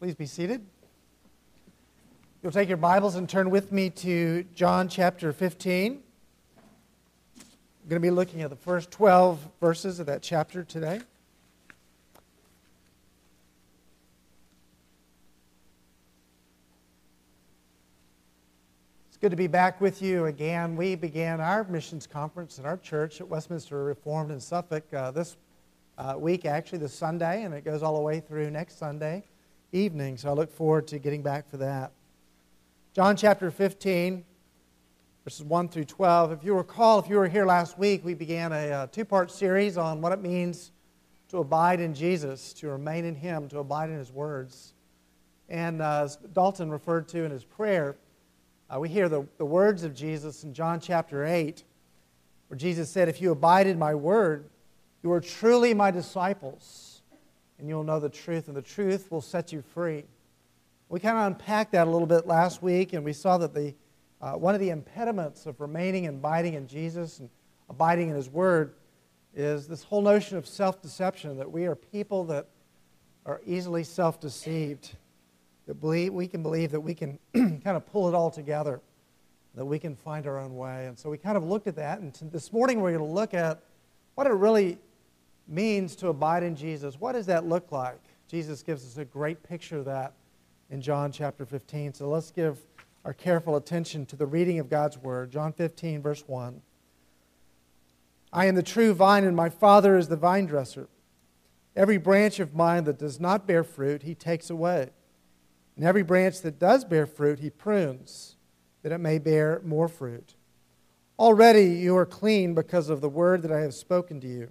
Please be seated. You'll take your Bibles and turn with me to John chapter 15. I'm going to be looking at the first 12 verses of that chapter today. It's good to be back with you again. We began our missions conference in our church at Westminster Reformed in Suffolk uh, this uh, week, actually, this Sunday, and it goes all the way through next Sunday evening. So I look forward to getting back for that. John chapter 15, verses 1 through 12. If you recall, if you were here last week, we began a uh, two part series on what it means to abide in Jesus, to remain in Him, to abide in His words. And uh, as Dalton referred to in his prayer, uh, we hear the, the words of Jesus in John chapter 8, where Jesus said, If you abide in my word, you are truly my disciples, and you'll know the truth, and the truth will set you free. We kind of unpacked that a little bit last week, and we saw that the, uh, one of the impediments of remaining and abiding in Jesus and abiding in His Word is this whole notion of self deception that we are people that are easily self deceived, that believe, we can believe that we can kind of pull it all together, that we can find our own way. And so we kind of looked at that, and this morning we're going to look at what it really means to abide in Jesus. What does that look like? Jesus gives us a great picture of that in John chapter 15. So let's give our careful attention to the reading of God's word. John 15, verse 1. I am the true vine, and my Father is the vine dresser. Every branch of mine that does not bear fruit, he takes away. And every branch that does bear fruit, he prunes, that it may bear more fruit. Already you are clean because of the word that I have spoken to you.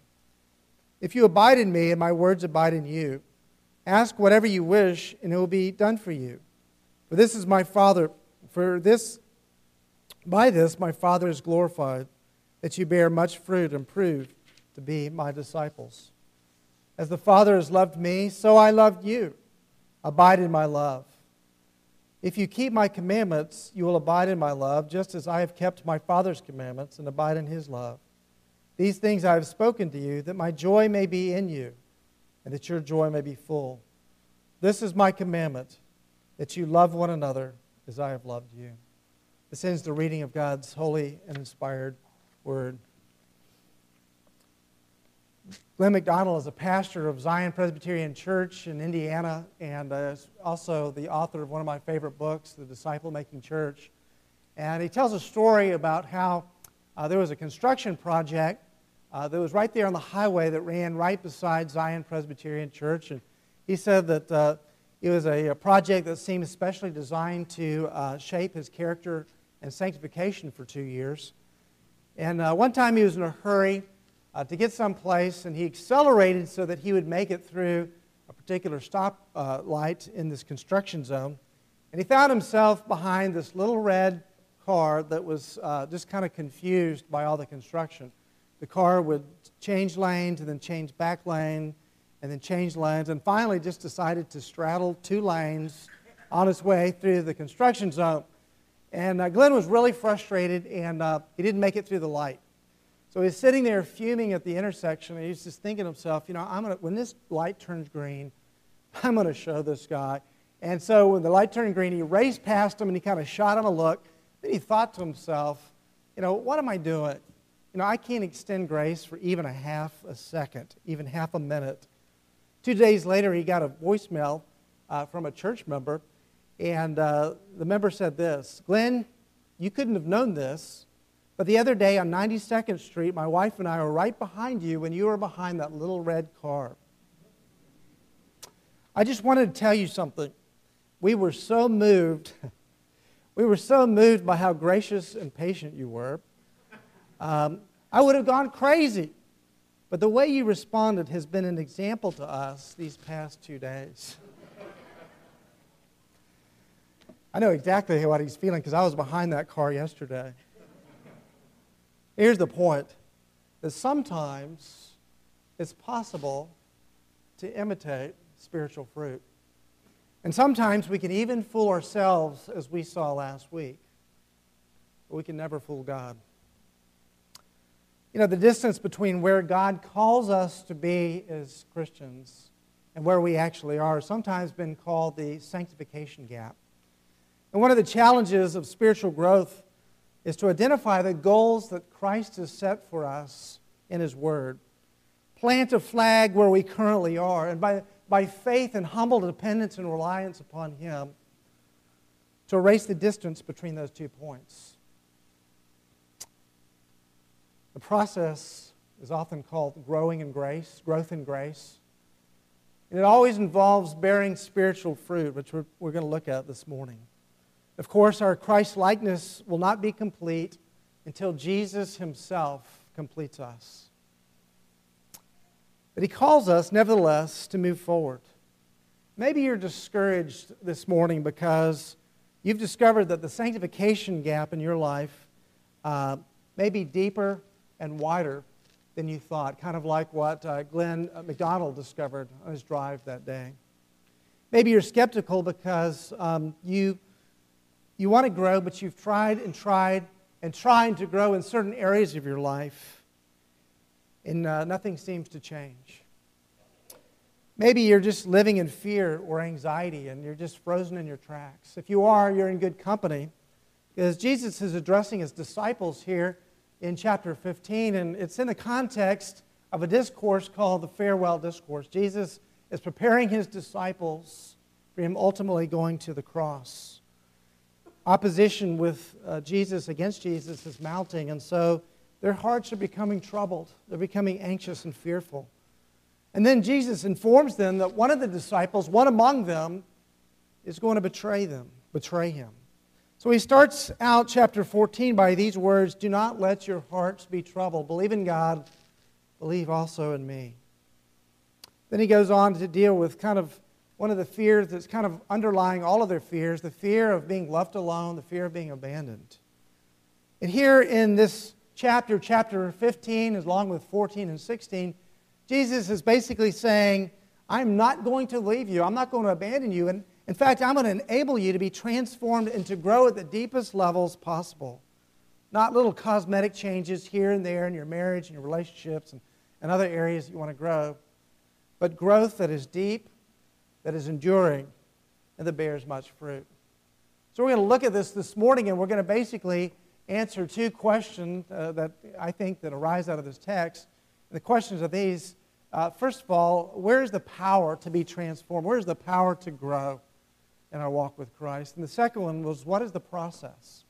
If you abide in me and my words abide in you, ask whatever you wish and it will be done for you. For this is my Father, for this by this my Father is glorified, that you bear much fruit and prove to be my disciples. As the Father has loved me, so I loved you. Abide in my love. If you keep my commandments, you will abide in my love, just as I have kept my Father's commandments and abide in his love. These things I have spoken to you, that my joy may be in you, and that your joy may be full. This is my commandment, that you love one another as I have loved you. This ends the reading of God's holy and inspired word. Glenn McDonald is a pastor of Zion Presbyterian Church in Indiana and uh, also the author of one of my favorite books, The Disciple Making Church. And he tells a story about how uh, there was a construction project uh, that was right there on the highway that ran right beside Zion Presbyterian Church. And he said that uh, it was a, a, project that seemed especially designed to uh, shape his character and sanctification for two years. And uh, one time he was in a hurry uh, to get someplace, and he accelerated so that he would make it through a particular stop uh, in this construction zone. And he found himself behind this little red car that was just kind of confused by all the construction the car would change lanes and then change back lane and then change lanes and finally just decided to straddle two lanes on its way through the construction zone. And uh, Glenn was really frustrated and uh, he didn't make it through the light. So he's sitting there fuming at the intersection and he's just thinking to himself, you know, I'm gonna, when this light turns green, I'm going to show this guy. And so when the light turned green, he raced past him and he kind of shot him a look. Then he thought to himself, you know, what am I doing? You know, I can't extend grace for even a half a second, even half a minute. Two days later, he got a voicemail uh, from a church member, and uh, the member said this Glenn, you couldn't have known this, but the other day on 92nd Street, my wife and I were right behind you when you were behind that little red car. I just wanted to tell you something. We were so moved. we were so moved by how gracious and patient you were um, I would have gone crazy. But the way you responded has been an example to us these past two days. I know exactly what he's feeling because I was behind that car yesterday. Here's the point that sometimes it's possible to imitate spiritual fruit. And sometimes we can even fool ourselves, as we saw last week. But we can never fool God. You know, the distance between where God calls us to be as Christians and where we actually are sometimes been called the sanctification gap. And one of the challenges of spiritual growth is to identify the goals that Christ has set for us in His Word. Plant a flag where we currently are, and by, by faith and humble dependence and reliance upon Him, to erase the distance between those two points. The process is often called growing in grace, growth in grace. And it always involves bearing spiritual fruit, which we're, we're going to look at this morning. Of course, our Christ likeness will not be complete until Jesus himself completes us. But he calls us, nevertheless, to move forward. Maybe you're discouraged this morning because you've discovered that the sanctification gap in your life uh, may be deeper and wider than you thought, kind of like what uh, Glenn McDonald discovered on his drive that day. Maybe you're skeptical because um, you you want to grow, but you've tried and tried and trying to grow in certain areas of your life, and uh, nothing seems to change. Maybe you're just living in fear or anxiety and you're just frozen in your tracks. If you are, you're in good company because Jesus is addressing his disciples here in chapter 15, and it's in the context of a discourse called the Farewell Discourse. Jesus is preparing his disciples for him ultimately going to the cross opposition with uh, Jesus against Jesus is mounting, and so their hearts are becoming troubled. They're becoming anxious and fearful. And then Jesus informs them that one of the disciples, one among them, is going to betray them, betray him. So he starts out chapter 14 by these words Do not let your hearts be troubled. Believe in God, believe also in me. Then he goes on to deal with kind of one of the fears that's kind of underlying all of their fears the fear of being left alone, the fear of being abandoned. And here in this chapter, chapter 15, along with 14 and 16, Jesus is basically saying, I'm not going to leave you. I'm not going to abandon you. And in fact, I'm going to enable you to be transformed and to grow at the deepest levels possible. Not little cosmetic changes here and there in your marriage and your relationships and, and other areas you want to grow, but growth that is deep that is enduring and that bears much fruit. So, we're going to look at this this morning, and we're going to basically answer two questions uh, that I think that arise out of this text. And the questions are these. Uh, first of all, where is the power to be transformed? Where is the power to grow in our walk with Christ? And the second one was, what is the process?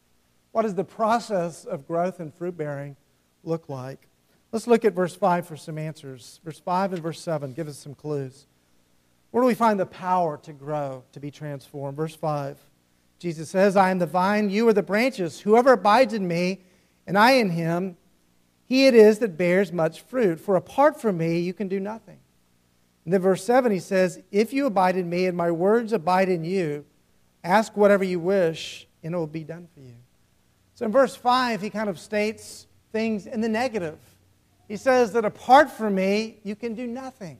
What does the process of growth and fruit bearing look like? Let's look at verse 5 for some answers. Verse 5 and verse 7 give us some clues. Where do we find the power to grow, to be transformed? Verse 5. Jesus says, I am the vine, you are the branches. Whoever abides in me, and I in him, he it is that bears much fruit. For apart from me, you can do nothing. And then verse 7, he says, If you abide in me and my words abide in you, ask whatever you wish, and it will be done for you. So in verse 5, he kind of states things in the negative. He says that apart from me, you can do nothing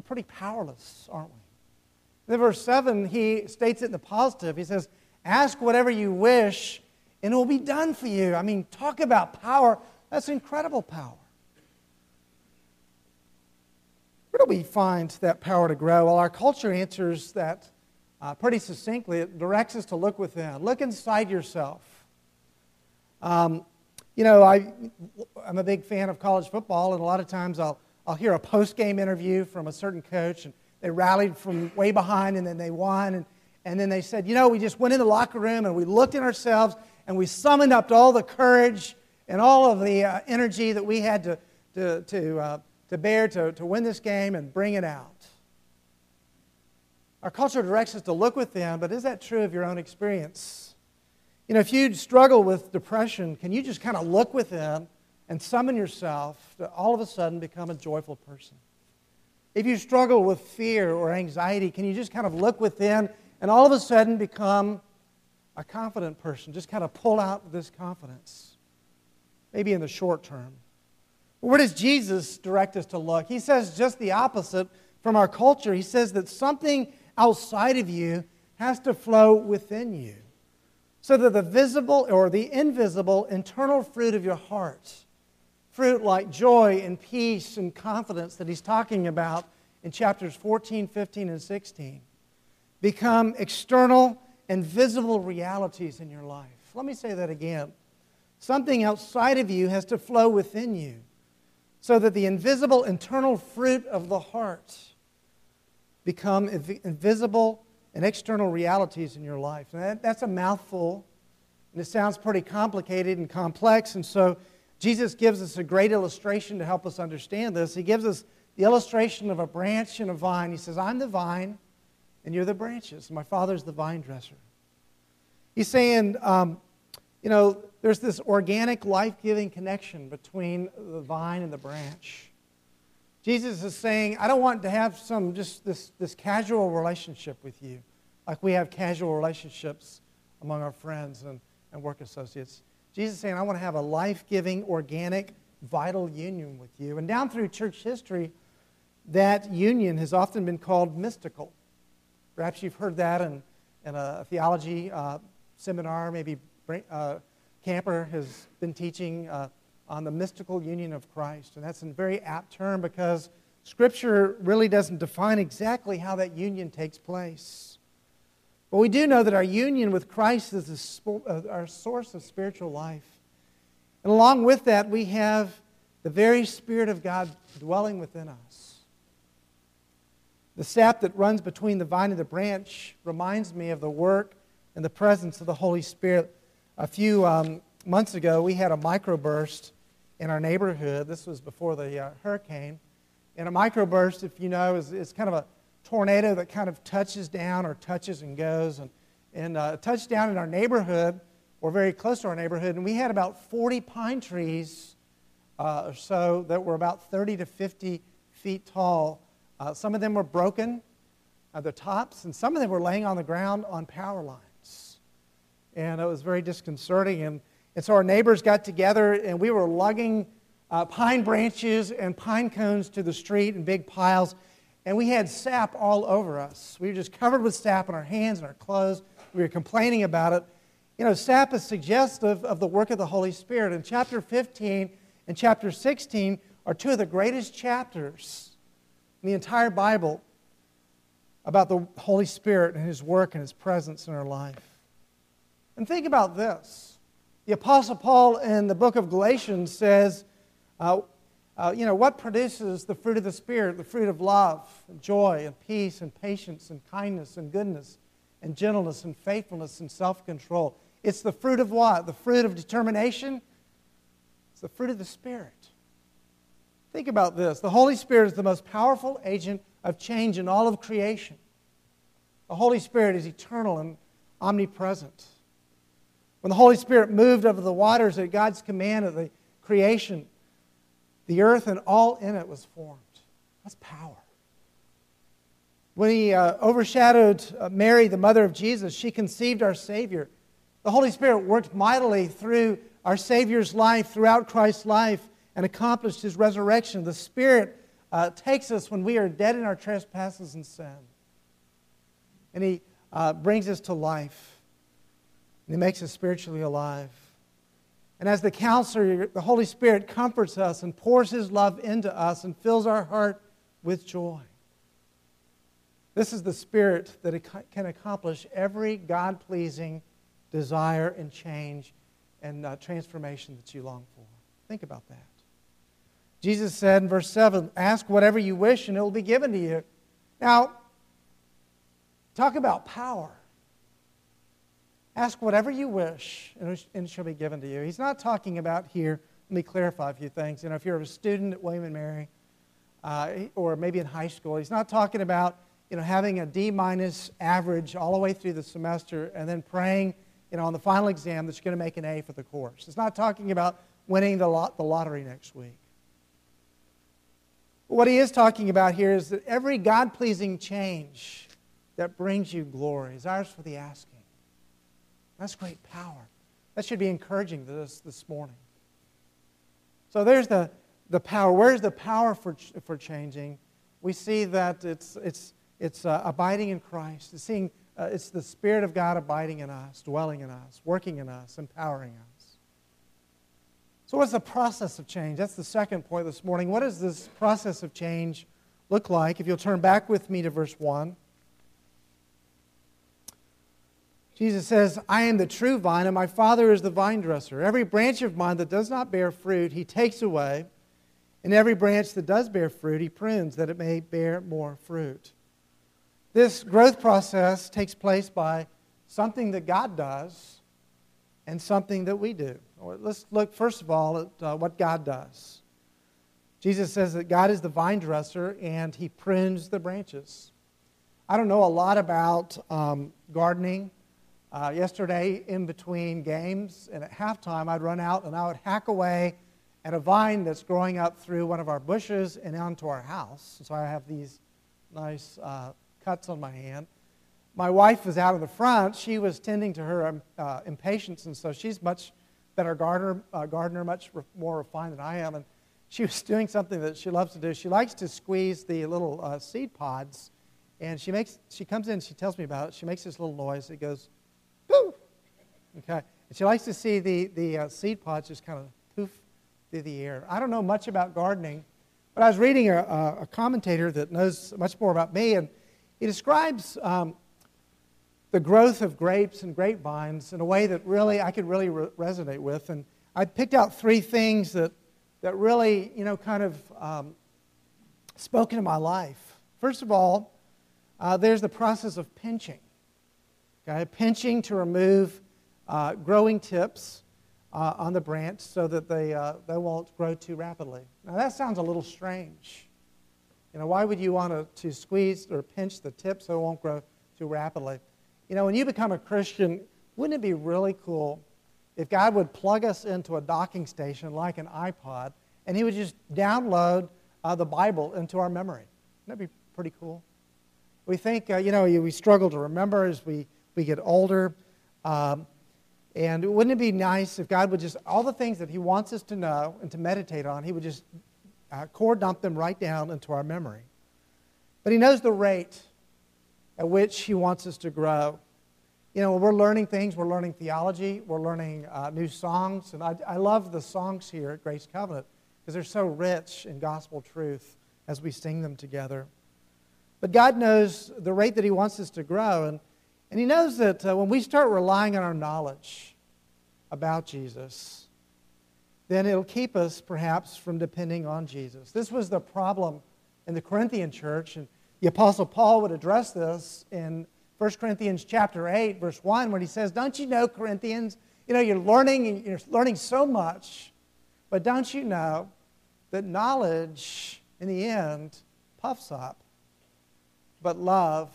we're pretty powerless, aren't we? Then verse 7, he states it in the positive. He says, Ask whatever you wish, and it will be done for you. I mean, talk about power. That's incredible power. Where do we find that power to grow? Well, our culture answers that uh, pretty succinctly. It directs us to look within, look inside yourself. Um, you know, I, I'm a big fan of college football, and a lot of times I'll I'll hear a post game interview from a certain coach, and they rallied from way behind and then they won. And, and then they said, You know, we just went in the locker room and we looked at ourselves and we summoned up all the courage and all of the uh, energy that we had to, to, to, uh, to bear to, to win this game and bring it out. Our culture directs us to look within, but is that true of your own experience? You know, if you struggle with depression, can you just kind of look within and summon yourself to all of a sudden become a joyful person. If you struggle with fear or anxiety, can you just kind of look within and all of a sudden become a confident person, just kind of pull out this confidence, maybe in the short term. Where does Jesus direct us to look? He says just the opposite from our culture. He says that something outside of you has to flow within you so that the visible or the invisible internal fruit of your heart, fruit like joy and peace and confidence that he's talking about in chapters 14, 15, and 16, become external and visible realities in your life. Let me say that again. Something outside of you has to flow within you so that the invisible internal fruit of the heart become invisible and external realities in your life. That, that's a mouthful, and it sounds pretty complicated and complex. And so Jesus gives us a great illustration to help us understand this. He gives us the illustration of a branch and a vine. He says, I'm the vine, and you're the branches. My Father's the vine dresser. He's saying, um, you know, there's this organic, life giving connection between the vine and the branch. Jesus is saying, I don't want to have some just this, this casual relationship with you, like we have casual relationships among our friends and, and work associates. Jesus is saying, I want to have a life giving, organic, vital union with you. And down through church history, that union has often been called mystical. Perhaps you've heard that in, in a theology uh, seminar. Maybe uh, Camper has been teaching uh, on the mystical union of Christ. And that's a very apt term because Scripture really doesn't define exactly how that union takes place. But we do know that our union with Christ is uh, our source of spiritual life. And along with that, we have the very Spirit of God dwelling within us. The sap that runs between the vine and the branch reminds me of the work and the presence of the Holy Spirit. A few um, months ago, we had a microburst in our neighborhood. This was before the uh, hurricane. And a microburst, if you know, is, is kind of a tornado that kind of touches down or touches and goes. And, and uh, touched down in our neighborhood, or very close to our neighborhood, and we had about 40 pine trees uh, or so that were about 30 to 50 feet tall. Uh, some of them were broken at the tops, and some of them were laying on the ground on power lines. And it was very disconcerting. And and so our neighbors got together and we were lugging uh, pine branches and pine cones to the street in big piles. And we had sap all over us. We were just covered with sap on our hands and our clothes. We were complaining about it. You know, sap is suggestive of the work of the Holy Spirit. And chapter 15 and chapter 16 are two of the greatest chapters in the entire Bible about the Holy Spirit and His work and His presence in our life. And think about this the Apostle Paul in the book of Galatians says, uh, uh, you know, what produces the fruit of the Spirit? The fruit of love, and joy, and peace, and patience, and kindness, and goodness, and gentleness, and faithfulness, and self control. It's the fruit of what? The fruit of determination? It's the fruit of the Spirit. Think about this the Holy Spirit is the most powerful agent of change in all of creation. The Holy Spirit is eternal and omnipresent. When the Holy Spirit moved over the waters at God's command of the creation, the earth and all in it was formed. That's power. When he uh, overshadowed uh, Mary, the mother of Jesus, she conceived our Savior. The Holy Spirit worked mightily through our Savior's life, throughout Christ's life, and accomplished his resurrection. The Spirit uh, takes us when we are dead in our trespasses and sin, and he uh, brings us to life and He makes us spiritually alive. And as the counselor, the Holy Spirit comforts us and pours His love into us and fills our heart with joy. This is the Spirit that can accomplish every God pleasing desire and change and uh, transformation that you long for. Think about that. Jesus said in verse 7 Ask whatever you wish and it will be given to you. Now, talk about power. Ask whatever you wish, and it shall be given to you. He's not talking about here, let me clarify a few things. You know, if you're a student at William and Mary, uh, or maybe in high school, he's not talking about, you know, having a D minus average all the way through the semester and then praying, you know, on the final exam that you're going to make an A for the course. It's not talking about winning the, lot, the lottery next week. What he is talking about here is that every God pleasing change that brings you glory is ours for the asking. That's great power. That should be encouraging to us this morning. So there's the, the power. Where's the power for, for changing? We see that it's, it's, it's uh, abiding in Christ. It's, seeing, uh, it's the Spirit of God abiding in us, dwelling in us, working in us, empowering us. So, what's the process of change? That's the second point this morning. What does this process of change look like? If you'll turn back with me to verse 1. Jesus says, I am the true vine, and my Father is the vine dresser. Every branch of mine that does not bear fruit, he takes away. And every branch that does bear fruit, he prunes that it may bear more fruit. This growth process takes place by something that God does and something that we do. Let's look, first of all, at uh, what God does. Jesus says that God is the vine dresser and he prunes the branches. I don't know a lot about um, gardening uh, yesterday, in between games and at halftime, I'd run out and I would hack away at a vine that's growing up through one of our bushes and onto our house. So I have these nice uh, cuts on my hand. My wife was out in the front. She was tending to her um, uh, impatiens, and so she's much better gardener, uh, gardener, much re- more refined than I am. And she was doing something that she loves to do. She likes to squeeze the little uh, seed pods, and she makes. She comes in. She tells me about it. She makes this little noise. It goes Okay. And she likes to see the, the uh, seed pods just kind of poof through the air. I don't know much about gardening, but I was reading a, a commentator that knows much more about me, and he describes um, the growth of grapes and grapevines in a way that really I could really re- resonate with. And I picked out three things that, that really, you know, kind of um, spoke into my life. First of all, uh, there's the process of pinching. Okay, pinching to remove uh, growing tips uh, on the branch so that they, uh, they won't grow too rapidly. Now, that sounds a little strange. You know, why would you want to, to squeeze or pinch the tip so it won't grow too rapidly? You know, when you become a Christian, wouldn't it be really cool if God would plug us into a docking station like an iPod and He would just download uh, the Bible into our memory? Wouldn't that be pretty cool? We think, uh, you know, we struggle to remember as we we get older. Um, and wouldn't it be nice if God would just, all the things that He wants us to know and to meditate on, He would just uh, core dump them right down into our memory. But He knows the rate at which He wants us to grow. You know, we're learning things, we're learning theology, we're learning uh, new songs. And I, I love the songs here at Grace Covenant because they're so rich in gospel truth as we sing them together. But God knows the rate that He wants us to grow. And and he knows that uh, when we start relying on our knowledge about Jesus, then it'll keep us perhaps from depending on Jesus. This was the problem in the Corinthian church, and the Apostle Paul would address this in 1 Corinthians chapter 8, verse 1, when he says, Don't you know, Corinthians, you know, you're learning, you're learning so much, but don't you know that knowledge in the end puffs up, but love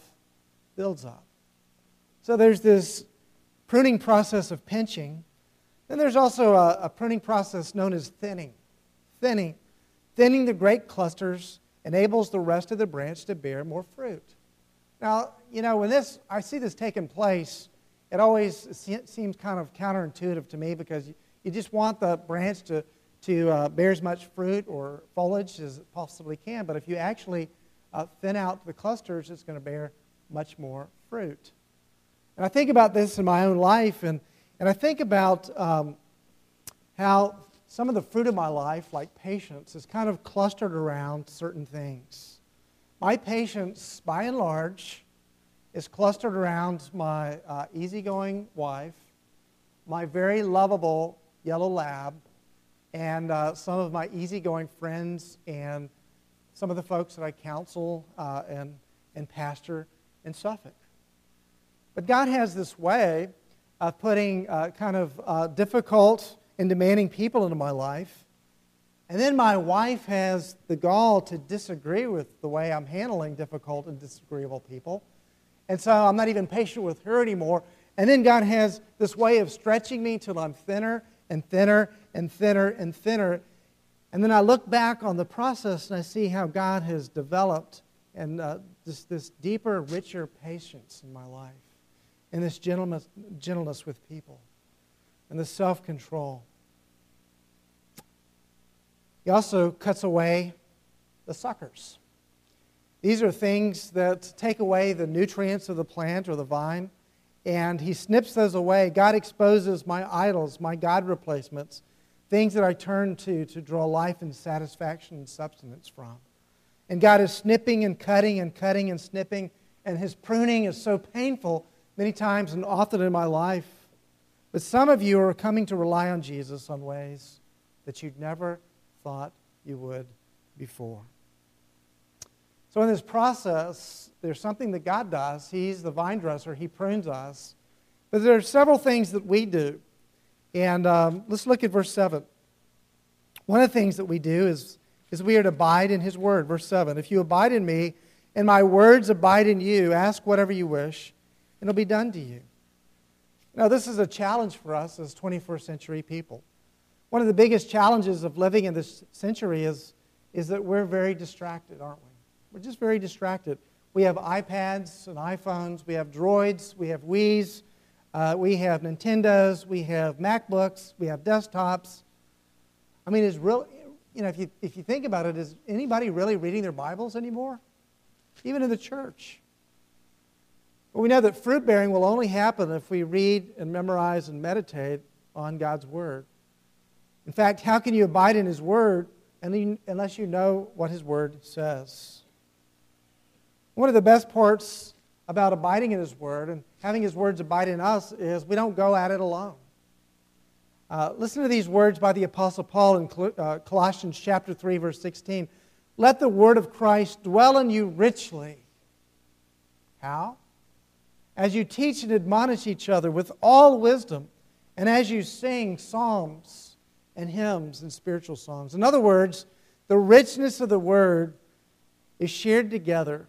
builds up. So there's this pruning process of pinching. Then there's also a, a pruning process known as thinning. Thinning. Thinning the great clusters enables the rest of the branch to bear more fruit. Now, you know, when this, I see this taking place, it always seems kind of counterintuitive to me because you just want the branch to, to uh, bear as much fruit or foliage as it possibly can. But if you actually uh, thin out the clusters, it's going to bear much more fruit. And I think about this in my own life, and, and I think about um, how some of the fruit of my life, like patience, is kind of clustered around certain things. My patience, by and large, is clustered around my uh, easygoing wife, my very lovable yellow lab, and uh, some of my easygoing friends, and some of the folks that I counsel uh, and, and pastor in Suffolk. But God has this way of putting uh, kind of uh, difficult and demanding people into my life. And then my wife has the gall to disagree with the way I'm handling difficult and disagreeable people. And so I'm not even patient with her anymore. And then God has this way of stretching me till I'm thinner and thinner and thinner and thinner. And then I look back on the process and I see how God has developed and uh, this, this deeper, richer patience in my life. And this gentleness, gentleness with people and the self control. He also cuts away the suckers. These are things that take away the nutrients of the plant or the vine, and he snips those away. God exposes my idols, my God replacements, things that I turn to to draw life and satisfaction and substance from. And God is snipping and cutting and cutting and snipping, and his pruning is so painful many times and often in my life. But some of you are coming to rely on Jesus on ways that you'd never thought you would before. So, in this process, there's something that God does. He's the vine dresser, He prunes us. But there are several things that we do. And um, let's look at verse 7. One of the things that we do is, is we are to abide in His word. Verse 7 If you abide in me, and my words abide in you, ask whatever you wish, it'll be done to you. Now, this is a challenge for us as 21st century people. One of the biggest challenges of living in this century is, is that we're very distracted, aren't we? We're just very distracted. We have iPads and iPhones, we have droids, we have Wii's, uh, we have Nintendos, we have MacBooks, we have desktops. I mean, is real, you know, if you, if you think about it, is anybody really reading their Bibles anymore? Even in the church. But we know that fruit bearing will only happen if we read and memorize and meditate on God's Word. In fact, how can you abide in His Word unless you know what His Word says? One of the best parts about abiding in His Word and having His words abide in us is we don't go at it alone. Uh, listen to these words by the Apostle Paul in uh, Colossians chapter 3, verse 16. Let the word of Christ dwell in you richly. How? As you teach and admonish each other with all wisdom, and as you sing psalms and hymns and spiritual songs. In other words, the richness of the word is shared together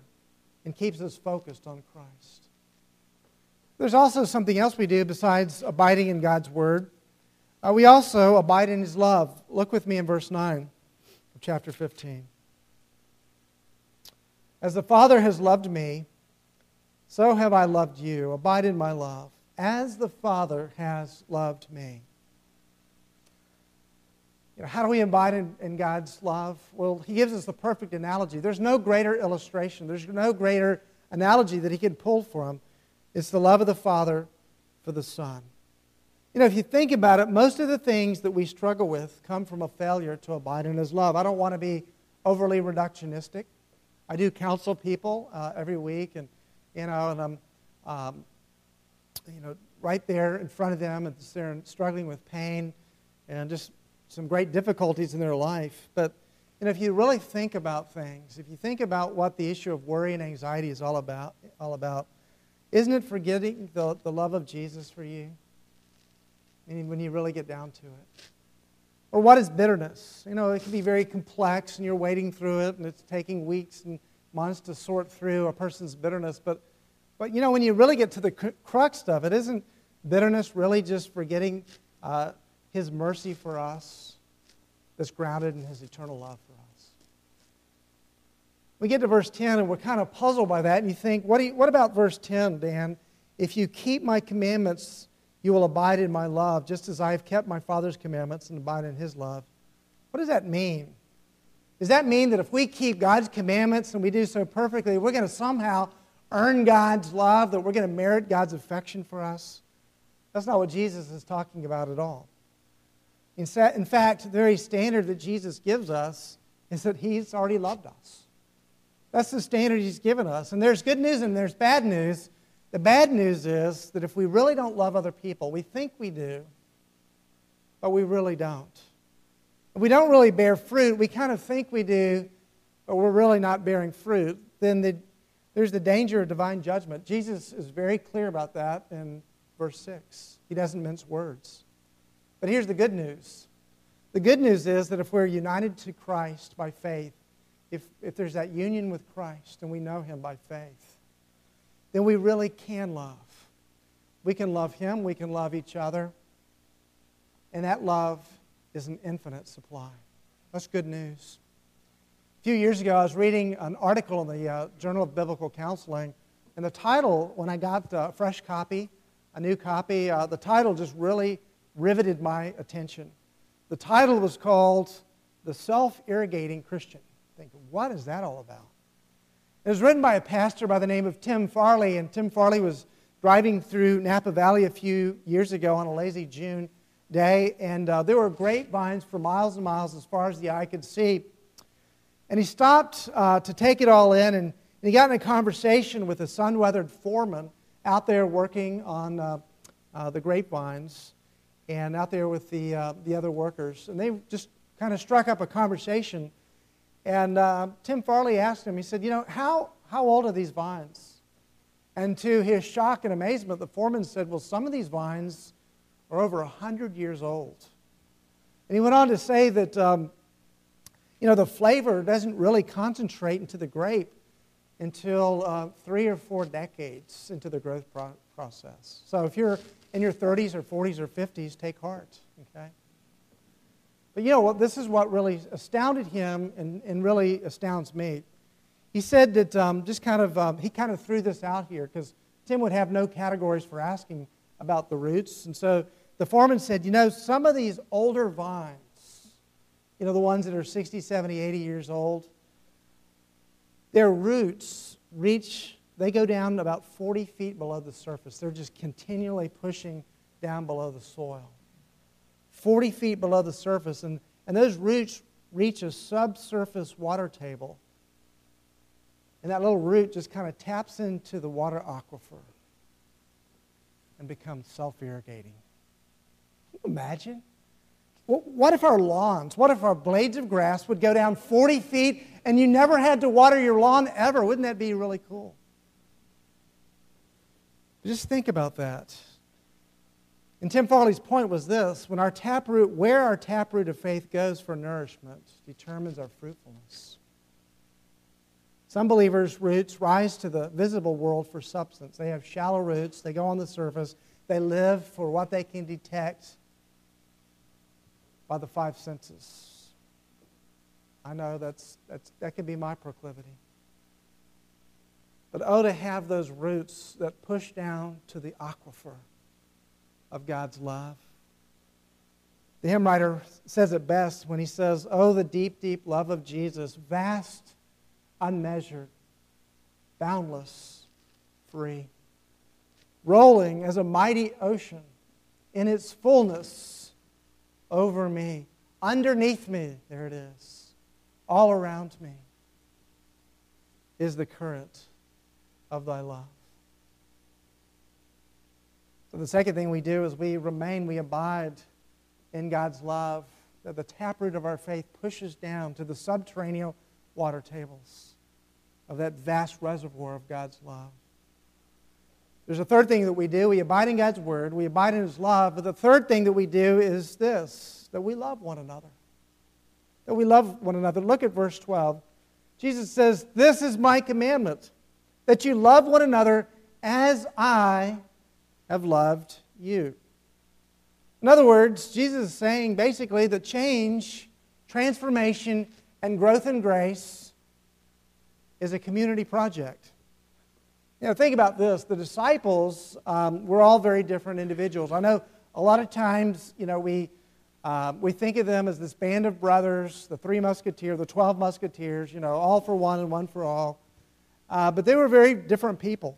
and keeps us focused on Christ. There's also something else we do besides abiding in God's word. Uh, we also abide in his love. Look with me in verse 9 of chapter 15. As the Father has loved me, so have I loved you. Abide in my love, as the Father has loved me. You know, how do we abide in, in, God's love? Well, He gives us the perfect analogy. There's no greater illustration, there's no greater analogy that He can pull from. It's the love of the Father for the Son. You know, if you think about it, most of the things that we struggle with come from a failure to abide in His love. I don't want to be overly reductionistic. I do counsel people uh, every week, and you know, and I'm, um, you know, right there in front of them, and they're struggling with pain, and just some great difficulties in their life. But you know, if you really think about things, if you think about what the issue of worry and anxiety is all about, all about isn't it forgetting the, the love of Jesus for you? I mean, when you really get down to it. Or what is bitterness? You know, it can be very complex and you're wading through it and it's taking weeks and months to sort through a person's bitterness. But, but you know, when you really get to the crux of it, isn't bitterness really just forgetting uh, his mercy for us that's grounded in His eternal love for us. We get to verse 10 and we're kind of puzzled by that, and you think, what, you, what about verse 10, Dan? If you keep my commandments, you will abide in my love, just as I have kept my Father's commandments and abide in His love. What does that mean? Does that mean that if we keep God's commandments and we do so perfectly, we're going to somehow earn God's love, that we're going to merit God's affection for us? That's not what Jesus is talking about at all. In fact, the very standard that Jesus gives us is that He's already loved us. That's the standard He's given us. And there's good news and there's bad news. The bad news is that if we really don't love other people, we think we do, but we really don't. We don't really bear fruit, we kind of think we do, but we're really not bearing fruit, then the, there's the danger of divine judgment. Jesus is very clear about that in verse 6. He doesn't mince words. But here's the good news the good news is that if we're united to Christ by faith, if, if there's that union with Christ and we know Him by faith, then we really can love. We can love Him, we can love each other, and that love is an infinite supply. That's good news. A few years ago, I was reading an article in the uh, Journal of Biblical Counseling And the title, when I got a fresh copy, a new copy, uh, the title just really riveted my attention. The title was called The Self Irrigating Christian. Think, what is that all about? It was written by a pastor by the name of Tim Farley, and Tim Farley was driving through Napa Valley a few years ago on a lazy June day, and uh, there were grapevines for miles and miles as far as the eye could see. And he stopped uh, to take it all in, and, and, he got in a conversation with a sun weathered foreman out there working on uh, uh, the grapevines and out there with the, uh, the other workers. And they just kind of struck up a conversation. And uh, Tim Farley asked him, he said, You know, how, how old are these vines? And to his shock and amazement, the foreman said, Well, some of these vines are over 100 years old. And he went on to say that, um, you know, the flavor doesn't really concentrate into the grape until uh, three or four decades into the growth pro- process. So if you're in your 30s or 40s or 50s, take heart, okay? But you know what? This is what really astounded him and, and really astounds me. He said that um, just kind of, um, he kind of threw this out here because Tim would have no categories for asking about the roots. And so the foreman said, you know, some of these older vines, you know, the ones that are 60, 70, 80 years old, their roots reach, they go down about 40 feet below the surface. They're just continually pushing down below the soil. 40 feet below the surface, and, and those roots reach a subsurface water table. And that little root just kind of taps into the water aquifer and become self irrigating. Can you imagine? What if our lawns, what if our blades of grass would go down 40 feet and you never had to water your lawn ever? Wouldn't that be really cool? Just think about that. And Tim Farley's point was this when our taproot, where our taproot of faith goes for nourishment, determines our fruitfulness. Some believers' roots rise to the visible world for substance. They have shallow roots, they go on the surface, they live for what they can detect by the five senses. I know that's, that's, that can be my proclivity. But oh, to have those roots that push down to the aquifer of God's love. The hymn writer says it best when he says, Oh, the deep, deep love of Jesus, vast, unmeasured, boundless, free, rolling as a mighty ocean in its fullness over me, underneath me, there it is, all around me is the current of thy love. So the second thing we do is we remain, we abide in God's love, that the taproot of our faith pushes down to the subterranean water tables of that vast reservoir of God's love. There's a third thing that we do. We abide in God's word, we abide in his love. But the third thing that we do is this that we love one another. That we love one another. Look at verse 12. Jesus says, This is my commandment, that you love one another as I have loved you. In other words, Jesus is saying basically the change, transformation, and growth in grace is a community project. You know, think about this. The disciples um, were all very different individuals. I know a lot of times, you know, we, uh, we think of them as this band of brothers, the three musketeers, the 12 musketeers, you know, all for one and one for all. Uh, but they were very different people.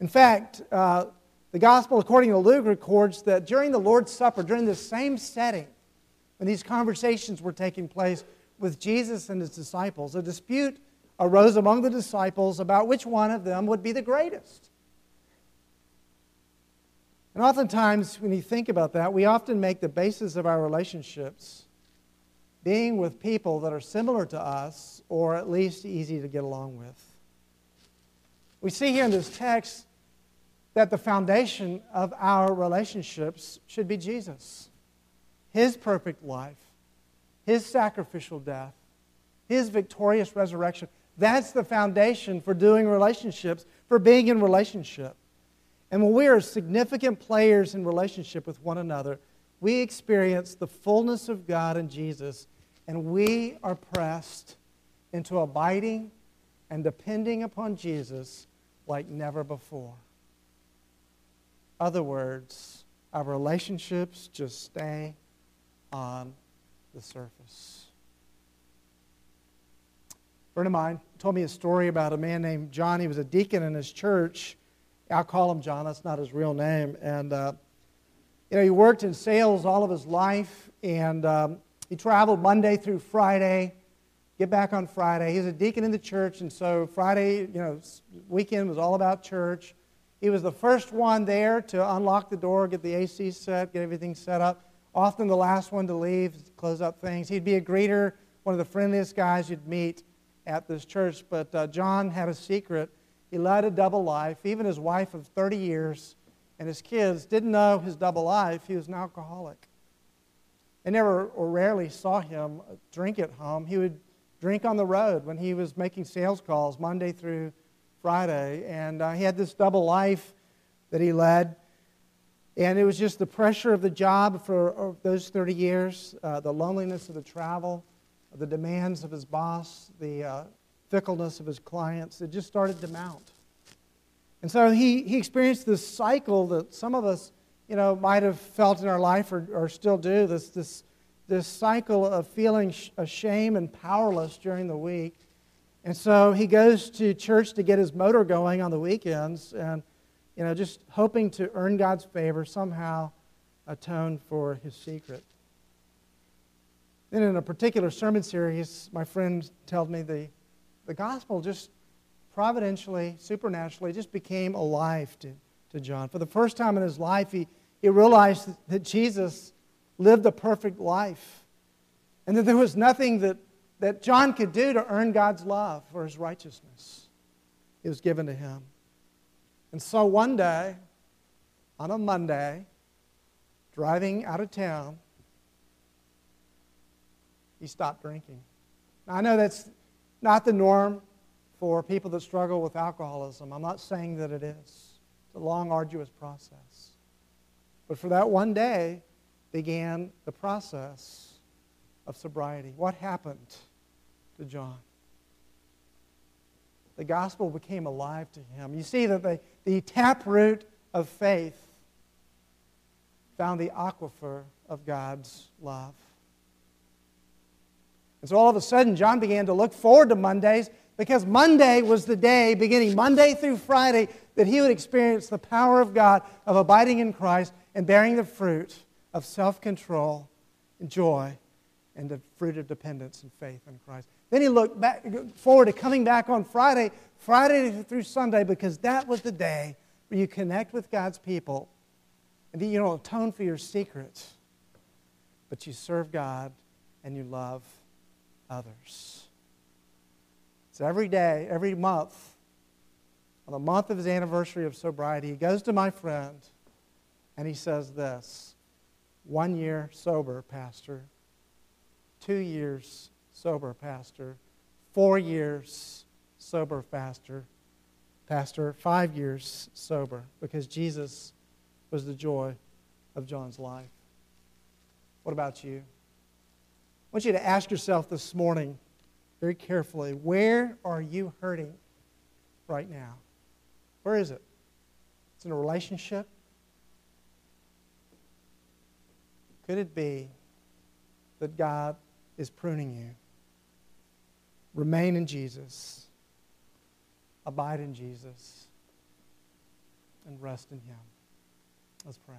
In fact, uh, the gospel, according to Luke, records that during the Lord's Supper, during the same setting, when these conversations were taking place with Jesus and his disciples, a dispute arose among the disciples about which one of them would be the greatest. And oftentimes, when you think about that, we often make the basis of our relationships being with people that are similar to us or at least easy to get along with. We see here in this text that the foundation of our relationships should be Jesus, His perfect life, His sacrificial death, His victorious resurrection. That's the foundation for doing relationships, for being in relationship. And when we are significant players in relationship with one another, we experience the fullness of God in Jesus, and we are pressed into abiding and depending upon Jesus like never before. Other words, our relationships just stay on the surface. A friend of mine told me a story about a man named John. He was a deacon in his church. I'll call him John, that's not his real name. And, uh, you know, he worked in sales all of his life, and um, he traveled Monday through Friday, get back on Friday. He was a deacon in the church, and so Friday, you know, weekend was all about church. He was the first one there to unlock the door, get the AC set, get everything set up. Often the last one to leave, close up things. He'd be a greeter, one of the friendliest guys you'd meet at this church. But uh, John had a secret. He led a double life. Even his wife of 30 years and his kids didn't know his double life. He was an alcoholic. They never or rarely saw him drink at home. He would drink on the road when he was making sales calls Monday through Friday. And uh, he had this double life that he led. And it was just the pressure of the job for those 30 years, uh, the loneliness of the travel, the demands of his boss, the uh, fickleness of his clients. It just started to mount. And so he, he experienced this cycle that some of us, you know, might have felt in our life or, or still do, this, this, this cycle of feeling sh- ashamed and powerless during the week. And so he goes to church to get his motor going on the weekends and, you know, just hoping to earn God's favor, somehow atone for his secret. Then in a particular sermon series, my friend told me the, the gospel just providentially, supernaturally, just became alive to, to John. For the first time in his life, he, he realized that Jesus lived a perfect life and that there was nothing that, that John could do to earn God's love or his righteousness. It was given to him. And so one day, on a Monday, driving out of town, he stopped drinking. Now, I know that's not the norm for people that struggle with alcoholism. I'm not saying that it is. It's a long, arduous process. But for that one day began the process of sobriety. What happened to John? The gospel became alive to him. You see that the, the taproot of faith found the aquifer of God's love. And so all of a sudden, John began to look forward to Mondays because Monday was the day, beginning Monday through Friday, that he would experience the power of God of abiding in Christ and bearing the fruit of self control and joy and the fruit of dependence and faith in Christ. Then he looked back, forward to coming back on Friday, Friday through Sunday, because that was the day where you connect with God's people and you don't atone for your secrets, but you serve God and you love others. So every day, every month, on the month of his anniversary of sobriety, he goes to my friend and he says this one year sober, Pastor. Two years sober, Pastor. Four years sober, faster, Pastor, five years sober, because Jesus was the joy of John's life. What about you? I want you to ask yourself this morning very carefully where are you hurting right now? Where is it? It's in a relationship? Could it be that God is pruning you? Remain in Jesus, abide in Jesus, and rest in Him. Let's pray.